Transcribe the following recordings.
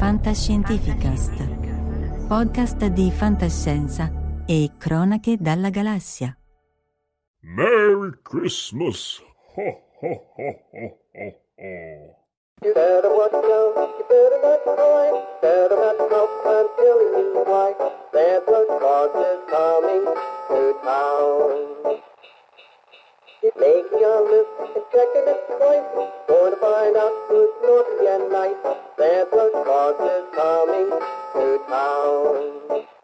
Fantascientificast. Podcast di fantascienza e cronache dalla galassia. Merry Christmas! Ho, ho, ho, ho, ho, ho. You better watch out, you better not cry, better not I'm telling you why. Santa Claus is coming to town. He's making a list and checking it twice, going to find out who's naughty and nice. Santa Claus is coming to town.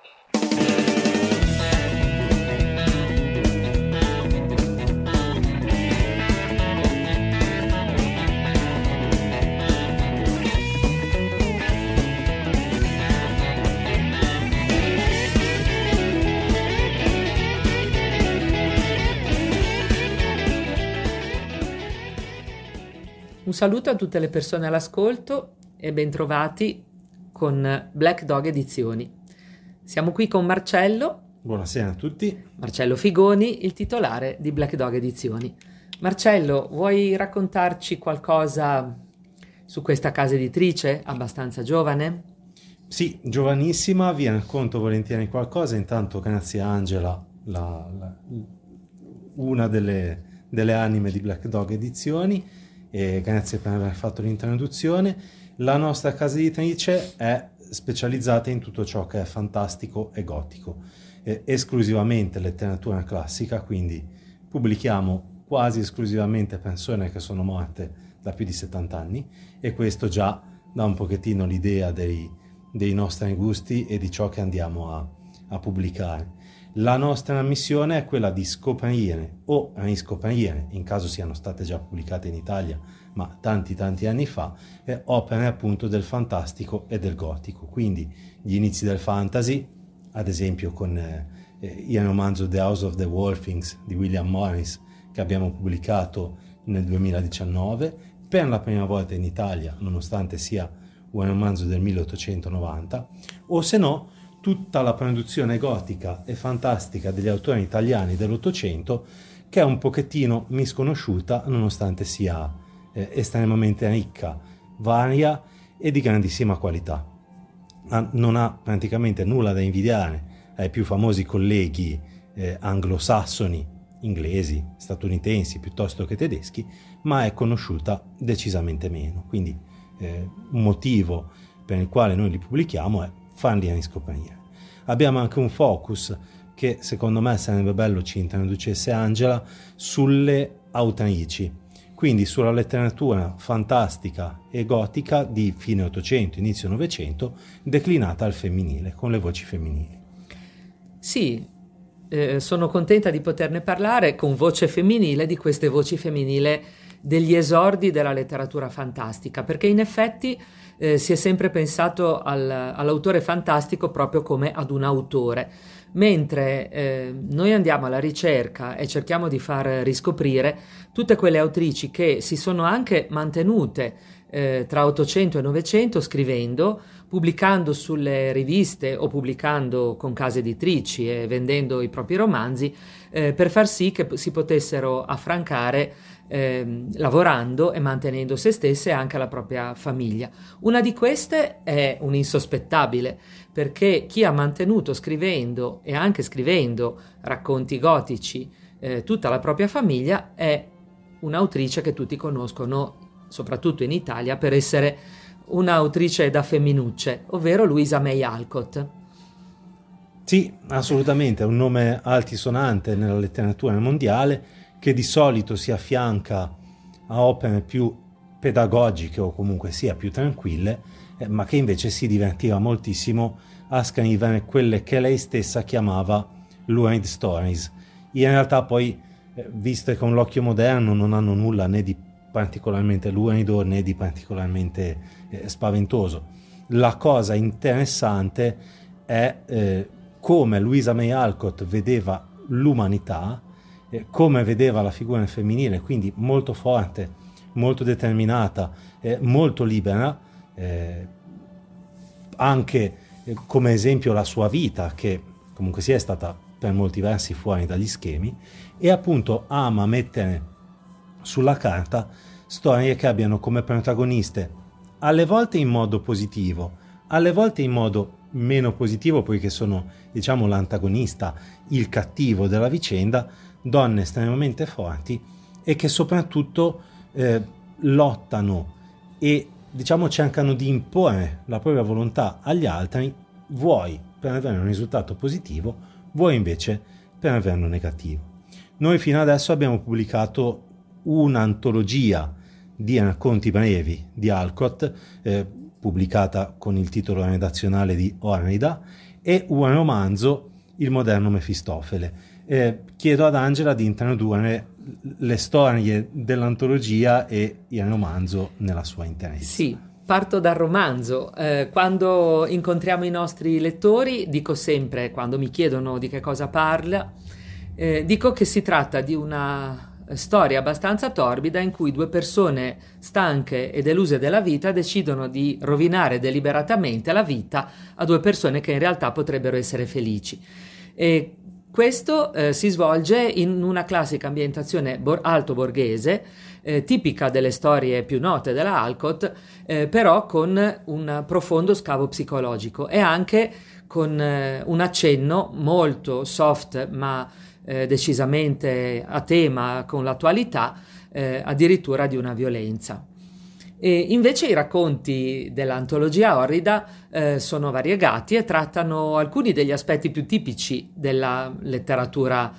Un saluto a tutte le persone all'ascolto e bentrovati con Black Dog Edizioni. Siamo qui con Marcello. Buonasera a tutti. Marcello Figoni, il titolare di Black Dog Edizioni. Marcello, vuoi raccontarci qualcosa su questa casa editrice abbastanza giovane? Sì, giovanissima, vi racconto volentieri qualcosa, intanto grazie a Angela, la, la, una delle, delle anime di Black Dog Edizioni, e grazie per aver fatto l'introduzione. La nostra casa editrice è specializzata in tutto ciò che è fantastico e gotico, eh, esclusivamente letteratura classica, quindi pubblichiamo quasi esclusivamente persone che sono morte da più di 70 anni e questo già dà un pochettino l'idea dei, dei nostri gusti e di ciò che andiamo a, a pubblicare. La nostra missione è quella di scoprire o riscoprire, in caso siano state già pubblicate in Italia, ma tanti tanti anni fa, eh, opere appunto del fantastico e del gotico. Quindi gli inizi del fantasy, ad esempio con eh, il romanzo The House of the Wolfings di William Morris, che abbiamo pubblicato nel 2019, per la prima volta in Italia, nonostante sia un romanzo del 1890, o se no tutta la produzione gotica e fantastica degli autori italiani dell'Ottocento che è un pochettino misconosciuta nonostante sia eh, estremamente ricca, varia e di grandissima qualità. Non ha praticamente nulla da invidiare ai più famosi colleghi eh, anglosassoni, inglesi, statunitensi piuttosto che tedeschi, ma è conosciuta decisamente meno. Quindi eh, un motivo per il quale noi li pubblichiamo è farli riscoprire. Abbiamo anche un focus che secondo me sarebbe bello ci introducesse Angela sulle autrici, quindi sulla letteratura fantastica e gotica di fine 800, inizio 900, declinata al femminile, con le voci femminili. Sì, eh, sono contenta di poterne parlare con voce femminile di queste voci femminili degli esordi della letteratura fantastica, perché in effetti eh, si è sempre pensato al, all'autore fantastico proprio come ad un autore, mentre eh, noi andiamo alla ricerca e cerchiamo di far riscoprire tutte quelle autrici che si sono anche mantenute eh, tra 800 e 900 scrivendo, pubblicando sulle riviste o pubblicando con case editrici e vendendo i propri romanzi eh, per far sì che si potessero affrancare eh, lavorando e mantenendo se stesse e anche la propria famiglia. Una di queste è un insospettabile, perché chi ha mantenuto scrivendo e anche scrivendo racconti gotici eh, tutta la propria famiglia è un'autrice che tutti conoscono soprattutto in Italia, per essere un'autrice da femminucce, ovvero Luisa May Alcott. Sì, assolutamente, è un nome altisonante nella letteratura mondiale che di solito si affianca a opere più pedagogiche o comunque sia più tranquille, eh, ma che invece si divertiva moltissimo a scrivere quelle che lei stessa chiamava lurid stories. In realtà poi, eh, viste con l'occhio moderno, non hanno nulla né di particolarmente lurido né di particolarmente eh, spaventoso. La cosa interessante è eh, come Luisa May Alcott vedeva l'umanità, eh, come vedeva la figura femminile, quindi molto forte, molto determinata, eh, molto libera, eh, anche eh, come esempio la sua vita, che comunque sia stata per molti versi fuori dagli schemi, e appunto ama mettere sulla carta storie che abbiano come protagoniste alle volte in modo positivo, alle volte in modo meno positivo poiché sono diciamo l'antagonista, il cattivo della vicenda, donne estremamente forti e che soprattutto eh, lottano e diciamo cercano di imporre la propria volontà agli altri, vuoi per avere un risultato positivo, vuoi invece per averlo negativo. Noi fino adesso abbiamo pubblicato un'antologia di racconti brevi di Alcott, eh, pubblicata con il titolo redazionale di Orrida, e un romanzo, Il moderno Mefistofele. Eh, chiedo ad Angela di introdurre le storie dell'antologia e il romanzo nella sua interezza. Sì, parto dal romanzo. Eh, quando incontriamo i nostri lettori, dico sempre, quando mi chiedono di che cosa parla, eh, dico che si tratta di una storia abbastanza torbida in cui due persone stanche e deluse della vita decidono di rovinare deliberatamente la vita a due persone che in realtà potrebbero essere felici. E questo eh, si svolge in una classica ambientazione bor- alto borghese, eh, tipica delle storie più note della Alcott, eh, però con un profondo scavo psicologico e anche con eh, un accenno molto soft ma eh, decisamente a tema con l'attualità, eh, addirittura di una violenza. E invece i racconti dell'antologia orrida eh, sono variegati e trattano alcuni degli aspetti più tipici della letteratura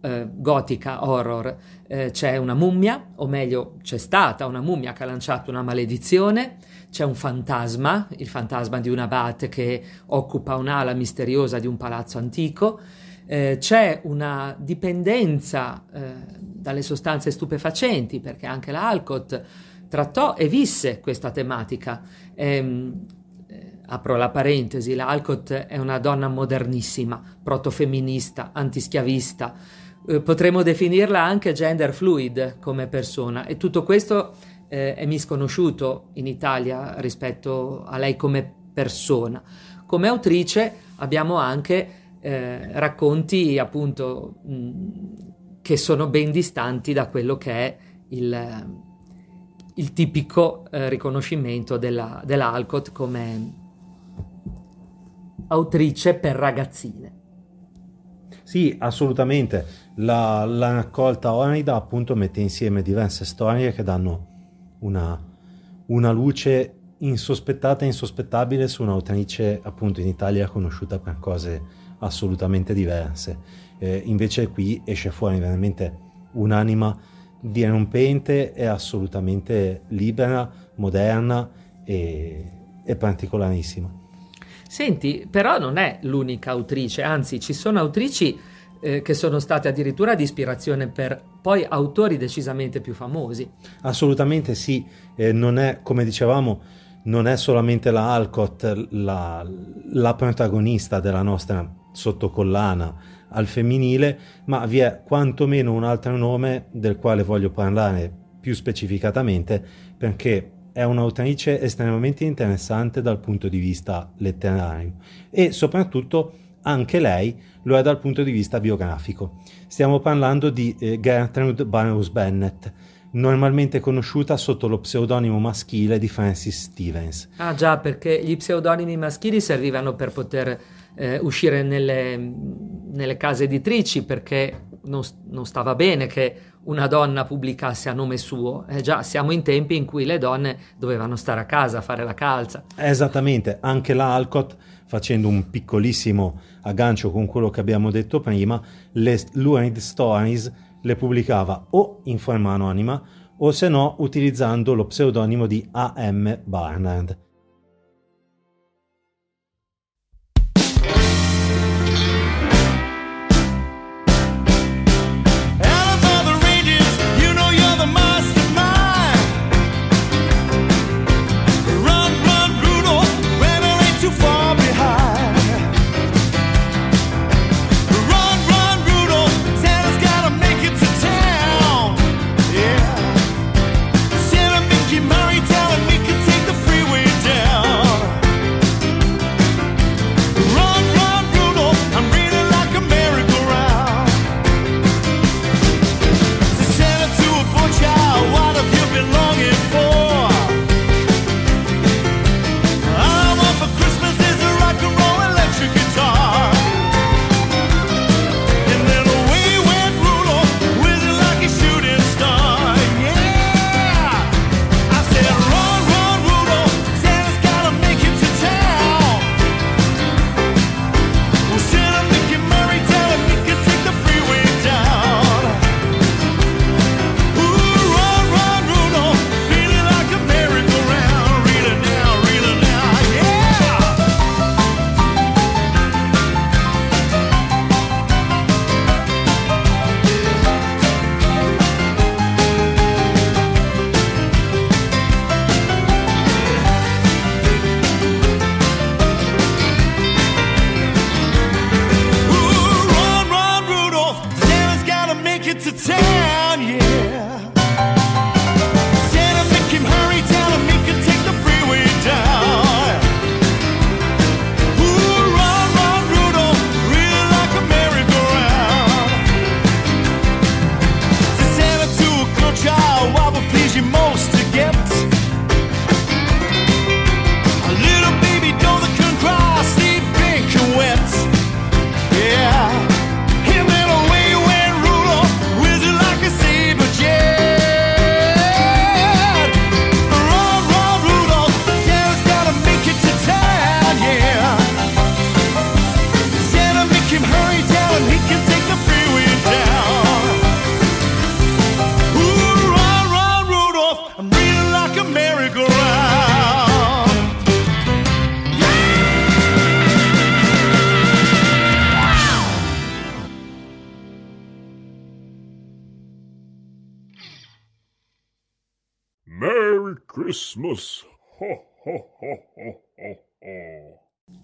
eh, gotica horror. Eh, c'è una mummia, o meglio c'è stata una mummia che ha lanciato una maledizione, c'è un fantasma, il fantasma di un abate che occupa un'ala misteriosa di un palazzo antico, eh, c'è una dipendenza eh, dalle sostanze stupefacenti, perché anche la Alcott trattò e visse questa tematica. Ehm, eh, apro la parentesi, la Alcott è una donna modernissima, protofemminista, antischiavista, eh, potremmo definirla anche gender fluid come persona e tutto questo eh, è misconosciuto in Italia rispetto a lei come persona. Come autrice abbiamo anche eh, racconti appunto mh, che sono ben distanti da quello che è il, il tipico eh, riconoscimento della, della Alcott come autrice per ragazzine. Sì, assolutamente. La, la raccolta Orida appunto mette insieme diverse storie che danno una, una luce insospettata e insospettabile su un'autrice appunto in Italia conosciuta per cose assolutamente diverse. Eh, invece qui esce fuori veramente un'anima dirompente e assolutamente libera, moderna e, e particolarissima. Senti, però non è l'unica autrice, anzi ci sono autrici eh, che sono state addirittura di ispirazione per poi autori decisamente più famosi. Assolutamente sì, eh, non è come dicevamo non è solamente la Alcott la, la protagonista della nostra sottocollana al femminile, ma vi è quantomeno un altro nome del quale voglio parlare più specificatamente perché è un'autrice estremamente interessante dal punto di vista letterario e soprattutto anche lei lo è dal punto di vista biografico. Stiamo parlando di eh, Gertrude Burroughs Bennett, normalmente conosciuta sotto lo pseudonimo maschile di Francis Stevens. Ah già, perché gli pseudonimi maschili servivano per poter eh, uscire nelle, nelle, case editrici perché non, non, stava bene che una donna pubblicasse a nome suo. Eh già, siamo in tempi in cui le donne dovevano stare a casa a fare la calza. Esattamente, anche la Alcott, facendo un piccolissimo aggancio con quello che abbiamo detto prima, le Lurid Stories le pubblicava o in forma anonima o se no utilizzando lo pseudonimo di A.M. Barnard.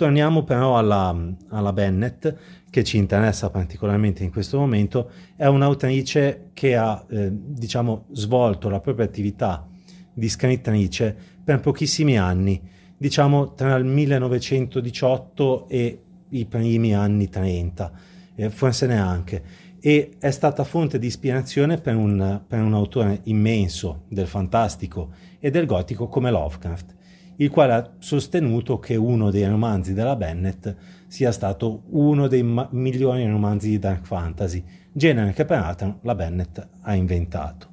Torniamo però alla, alla, Bennett, che ci interessa particolarmente in questo momento. È un'autrice che ha, eh, diciamo, svolto la propria attività di scrittrice per pochissimi anni, diciamo tra il 1918 e i primi anni 30, eh, forse neanche e è stata fonte di ispirazione per un, per un autore immenso del fantastico e del gotico come Lovecraft, il quale ha sostenuto che uno dei romanzi della Bennett sia stato uno dei ma- migliori romanzi di dark fantasy, genere che peraltro la Bennett ha inventato.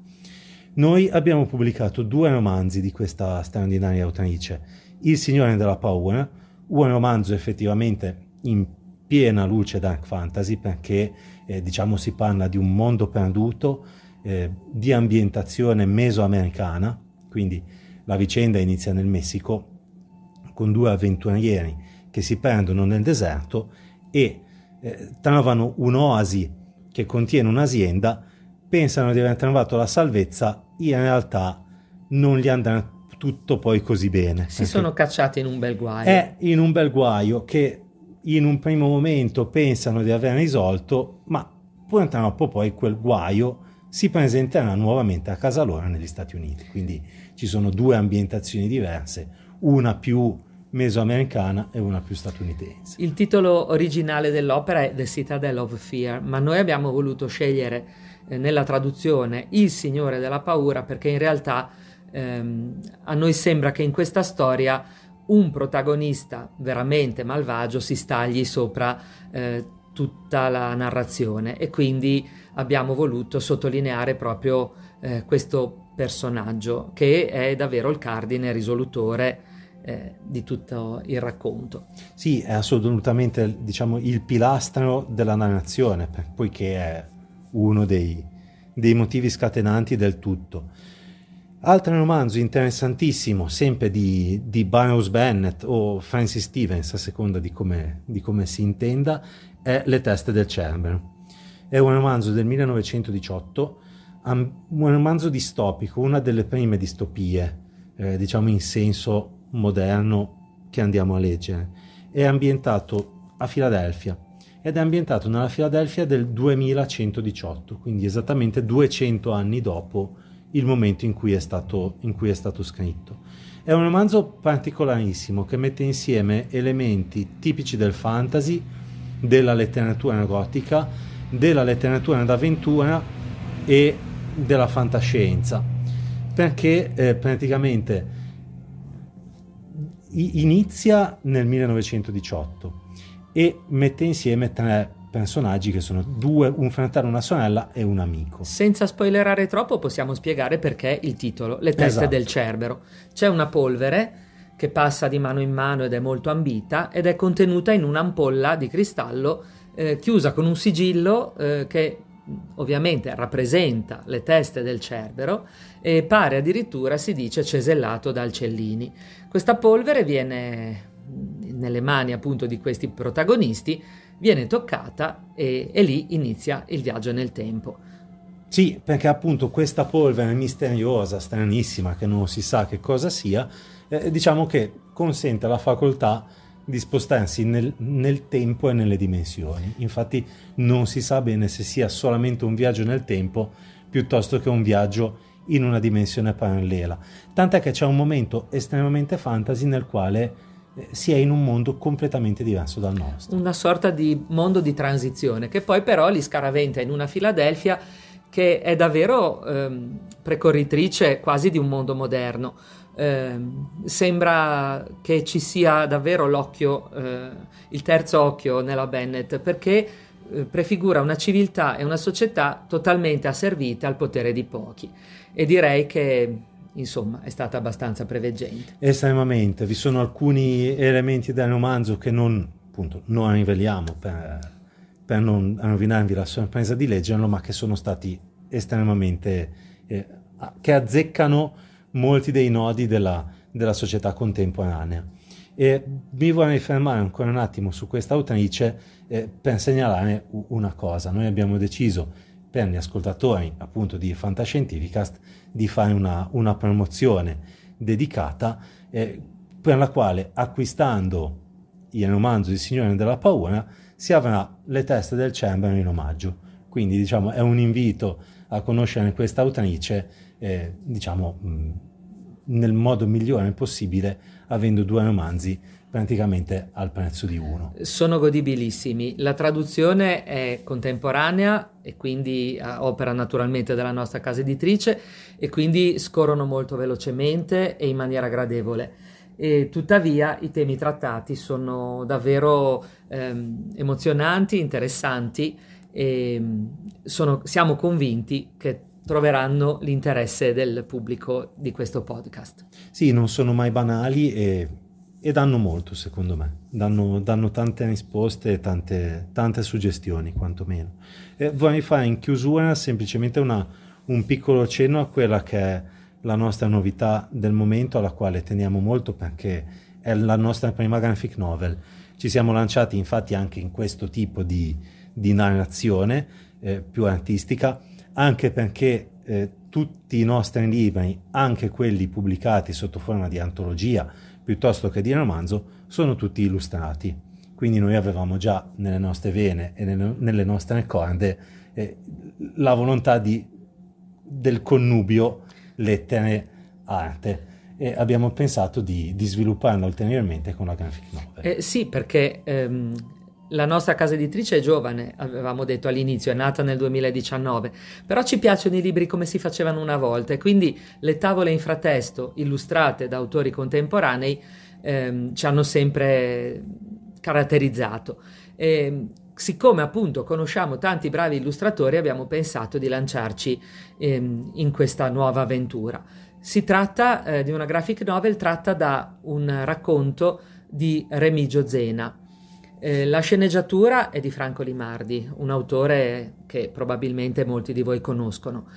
Noi abbiamo pubblicato due romanzi di questa straordinaria autrice, Il Signore della Paura, un romanzo effettivamente in piena luce dark fantasy perché eh, diciamo si parla di un mondo perduto, eh, di ambientazione mesoamericana, quindi la vicenda inizia nel Messico con due avventurieri che si perdono nel deserto e eh, trovano un'oasi che contiene un'azienda, pensano di aver trovato la salvezza, in realtà non gli andrà tutto poi così bene. Si sono cacciati in un bel guaio. È in un bel guaio che in un primo momento pensano di aver risolto, ma purtroppo poi quel guaio si presenterà nuovamente a casa loro negli Stati Uniti. Quindi ci sono due ambientazioni diverse, una più mesoamericana e una più statunitense. Il titolo originale dell'opera è The Citadel of Fear, ma noi abbiamo voluto scegliere eh, nella traduzione Il Signore della Paura perché in realtà ehm, a noi sembra che in questa storia un protagonista veramente malvagio si stagli sopra eh, tutta la narrazione e quindi abbiamo voluto sottolineare proprio eh, questo personaggio che è davvero il cardine risolutore eh, di tutto il racconto. Sì, è assolutamente diciamo, il pilastro della narrazione, poiché è uno dei, dei motivi scatenanti del tutto. Altro romanzo interessantissimo, sempre di, di Burroughs Bennett o Francis Stevens, a seconda di come, di come si intenda, è Le teste del Cerbero. È un romanzo del 1918, un romanzo distopico, una delle prime distopie, eh, diciamo in senso moderno che andiamo a leggere. È ambientato a Filadelfia ed è ambientato nella Filadelfia del 2118, quindi esattamente 200 anni dopo il momento in cui è stato, cui è stato scritto. È un romanzo particolarissimo che mette insieme elementi tipici del fantasy, della letteratura gotica, della letteratura d'avventura e della fantascienza, perché eh, praticamente inizia nel 1918 e mette insieme tre personaggi che sono due, un fratello, una sorella e un amico. Senza spoilerare troppo possiamo spiegare perché il titolo, Le teste esatto. del Cerbero. C'è una polvere che passa di mano in mano ed è molto ambita ed è contenuta in un'ampolla di cristallo eh, chiusa con un sigillo eh, che ovviamente rappresenta le teste del Cerbero e pare addirittura si dice cesellato dal Cellini. Questa polvere viene nelle mani appunto di questi protagonisti viene toccata e, e lì inizia il viaggio nel tempo. Sì, perché appunto questa polvere misteriosa, stranissima, che non si sa che cosa sia, eh, diciamo che consente la facoltà di spostarsi nel, nel, tempo e nelle dimensioni. Infatti non si sa bene se sia solamente un viaggio nel tempo piuttosto che un viaggio in una dimensione parallela. Tant'è che c'è un momento estremamente fantasy nel quale eh, si è in un mondo completamente diverso dal nostro. Una sorta di mondo di transizione che poi però li scaraventa in una Filadelfia che è davvero ehm, precorritrice quasi di un mondo moderno. Eh, sembra che ci sia davvero l'occhio, eh, il terzo occhio nella Bennett perché eh, prefigura una civiltà e una società totalmente asservite al potere di pochi e direi che insomma è stata abbastanza preveggente. Estremamente, vi sono alcuni elementi del romanzo che non, appunto, non riveliamo per, per non rovinarvi la sorpresa di leggerlo, ma che sono stati estremamente, eh, che azzeccano molti dei nodi della, della società contemporanea. E mi vorrei fermare ancora un attimo su questa autrice eh, per segnalare una cosa. Noi abbiamo deciso per gli ascoltatori appunto di Fantascientificast di fare una, una promozione dedicata eh, per la quale acquistando il romanzo Il Signore della Paura si avrà le teste del Chamber in omaggio. Quindi diciamo è un invito a conoscere questa autrice eh, diciamo mh, nel modo migliore possibile avendo due romanzi praticamente al prezzo di uno. Sono godibilissimi. La traduzione è contemporanea e quindi uh, opera naturalmente della nostra casa editrice e quindi scorrono molto velocemente e in maniera gradevole. E tuttavia i temi trattati sono davvero ehm, emozionanti, interessanti e mm, sono, siamo convinti che troveranno l'interesse del pubblico di questo podcast. Sì, non sono mai banali e e danno molto secondo me, danno, danno tante risposte e tante, tante, suggestioni quantomeno. E vorrei fare in chiusura semplicemente una, un piccolo cenno a quella che è la nostra novità del momento alla quale teniamo molto perché è la nostra prima graphic novel. Ci siamo lanciati infatti anche in questo tipo di, di narrazione eh, più artistica, anche perché eh, tutti i nostri libri, anche quelli pubblicati sotto forma di antologia, piuttosto che di romanzo sono tutti illustrati. Quindi noi avevamo già nelle nostre vene e nelle nostre corde eh, la volontà di, del connubio lettere-arte e abbiamo pensato di, di svilupparlo ulteriormente con la graphic novel. Eh, sì, perché ehm, la nostra casa editrice è giovane, avevamo detto all'inizio, è nata nel 2019, però ci piacciono i libri come si facevano una volta e quindi le tavole in fratesto illustrate da autori contemporanei ehm, ci hanno sempre caratterizzato. E siccome appunto conosciamo tanti bravi illustratori, abbiamo pensato di lanciarci ehm, in questa nuova avventura. Si tratta eh, di una graphic novel tratta da un racconto di Remigio Zena. Eh, la sceneggiatura è di Franco Limardi, un autore che probabilmente molti di voi conoscono,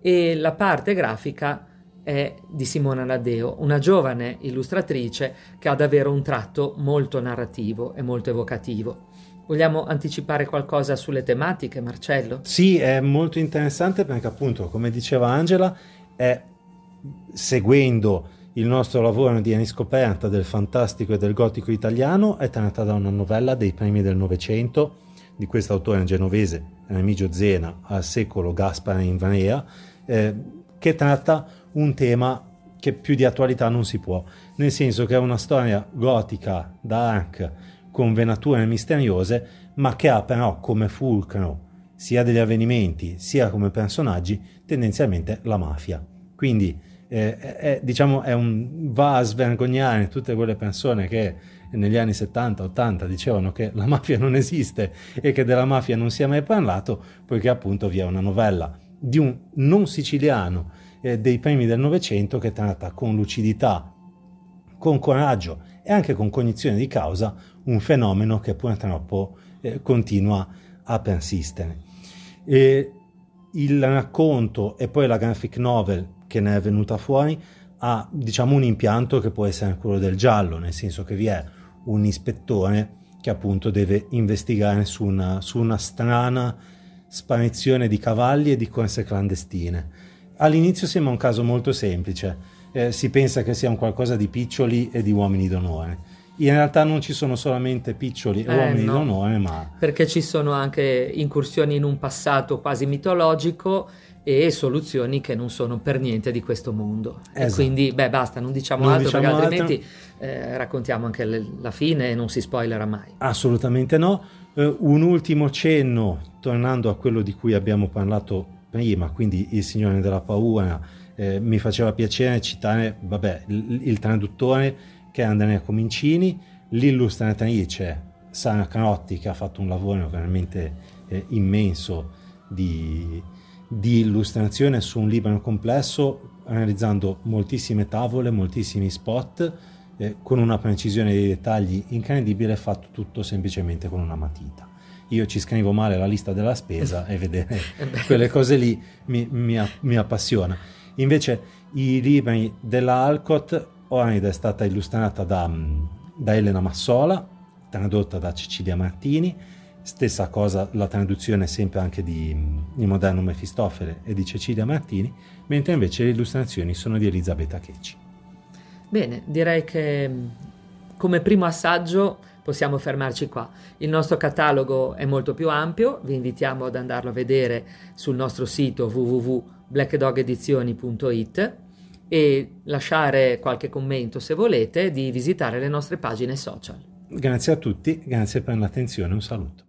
e la parte grafica è di Simona Ladeo, una giovane illustratrice che ha davvero un tratto molto narrativo e molto evocativo. Vogliamo anticipare qualcosa sulle tematiche, Marcello? Sì, è molto interessante perché appunto, come diceva Angela, è seguendo il nostro lavoro di riscoperta del fantastico e del gotico italiano, è tratta da una novella dei primi del Novecento di questo autore genovese, Remigio Zena, al secolo Gaspare in Varea, eh, che tratta un tema che più di attualità non si può, nel senso che è una storia gotica, dark, con venature misteriose, ma che ha però come fulcro sia degli avvenimenti sia come personaggi tendenzialmente la mafia. Quindi eh, è, diciamo, è un, va a svergognare tutte quelle persone che negli anni 70-80 dicevano che la mafia non esiste e che della mafia non si è mai parlato, poiché appunto vi è una novella di un non siciliano eh, dei primi del Novecento che tratta con lucidità, con coraggio e anche con cognizione di causa un fenomeno che purtroppo eh, continua a persistere. E il racconto e poi la graphic novel che ne è venuta fuori ha diciamo un impianto che può essere quello del giallo, nel senso che vi è un ispettore che appunto deve investigare su una, su una strana sparizione di cavalli e di corse clandestine. All'inizio sembra un caso molto semplice, eh, si pensa che sia un qualcosa di piccioli e di uomini d'onore. In realtà non ci sono solamente piccioli e eh, uomini no, d'onore, ma... Perché ci sono anche incursioni in un passato quasi mitologico e soluzioni che non sono per niente di questo mondo. Esatto. E quindi, beh, basta, non diciamo non altro diciamo perché altro. altrimenti eh, raccontiamo anche le, la fine e non si spoilerà mai. Assolutamente no. Uh, un ultimo cenno, tornando a quello di cui abbiamo parlato prima, quindi Il Signore della Paura, eh, mi faceva piacere citare, vabbè, il, il traduttore che è Andrea Comincini, l'illustratrice Sara Canotti che ha fatto un lavoro veramente eh, immenso di, di, illustrazione su un libro complesso realizzando moltissime tavole, moltissimi spot eh, con una precisione dei dettagli incredibile fatto tutto semplicemente con una matita. Io ci scrivo male la lista della spesa e vedere quelle cose lì mi, mi, mi appassiona. Invece i libri della Alcott Oranida è stata illustrata da, da Elena Massola, tradotta da Cecilia Martini, stessa cosa la traduzione sempre anche di mm, Il moderno Mefistofele e di Cecilia Martini, mentre invece le illustrazioni sono di Elisabetta Checci. Bene, direi che mm, come primo assaggio possiamo fermarci qua. Il nostro catalogo è molto più ampio, vi invitiamo ad andarlo a vedere sul nostro sito www.blackdogedizioni.it e lasciare qualche commento se volete, di visitare le nostre pagine social. Grazie a tutti, grazie per l'attenzione, un saluto.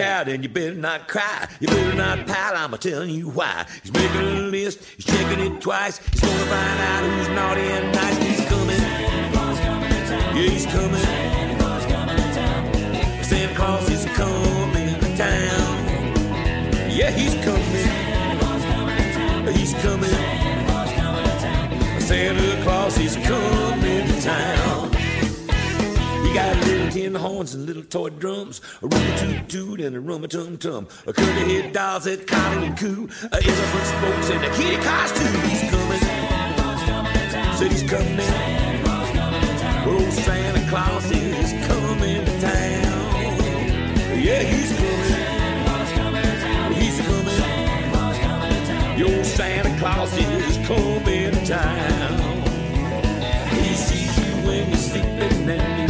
Out and you better not cry. You better not pout, I'm telling you why. He's making a list, he's checking it twice. He's gonna find out who's naughty and nice. He's coming. Yeah, he's coming. Santa Claus is coming to town. Yeah, he's coming. He's coming. Town. Santa Claus is coming to town. Got little tin horns and little toy drums, a rumma toot toot and a rumma tum tum, a curly head dolls that coddle and coo, a elephant spokes and a kitty costume. He's coming. Said he's coming. Old Santa Claus is coming to town. Yeah, he's coming. He's coming. Your Santa Claus is coming to town. He sees you when you're sleeping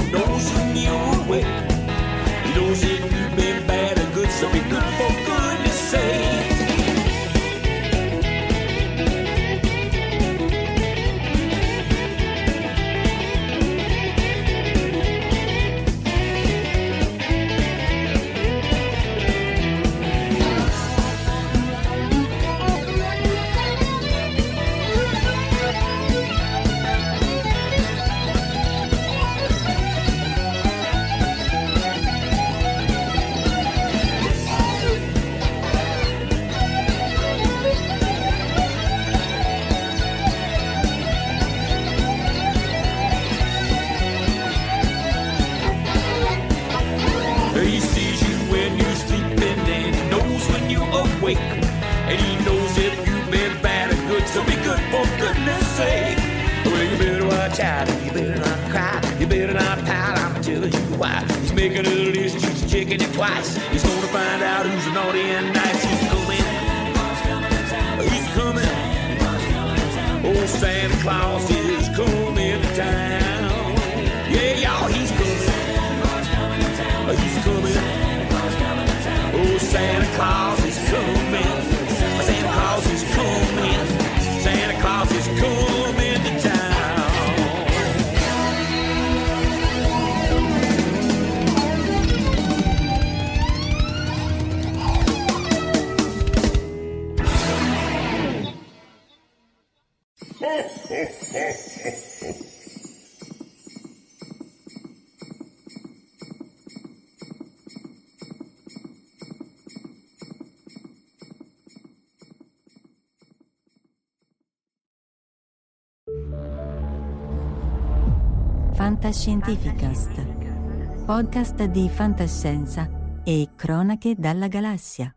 Fantascientificast, podcast di fantascienza e cronache dalla galassia.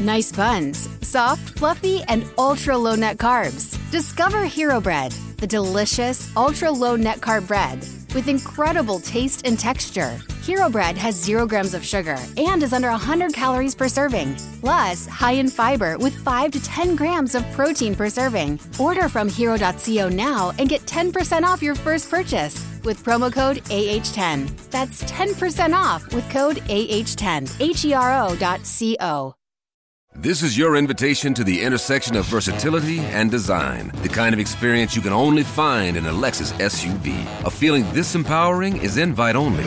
Nice buns, soft, fluffy, and ultra low net carbs. Discover Hero Bread, the delicious ultra low net carb bread with incredible taste and texture. Hero Bread has zero grams of sugar and is under 100 calories per serving, plus high in fiber with 5 to 10 grams of protein per serving. Order from hero.co now and get 10% off your first purchase with promo code AH10. That's 10% off with code AH10. H E R O dot C O. This is your invitation to the intersection of versatility and design. The kind of experience you can only find in a Lexus SUV. A feeling this empowering is invite only.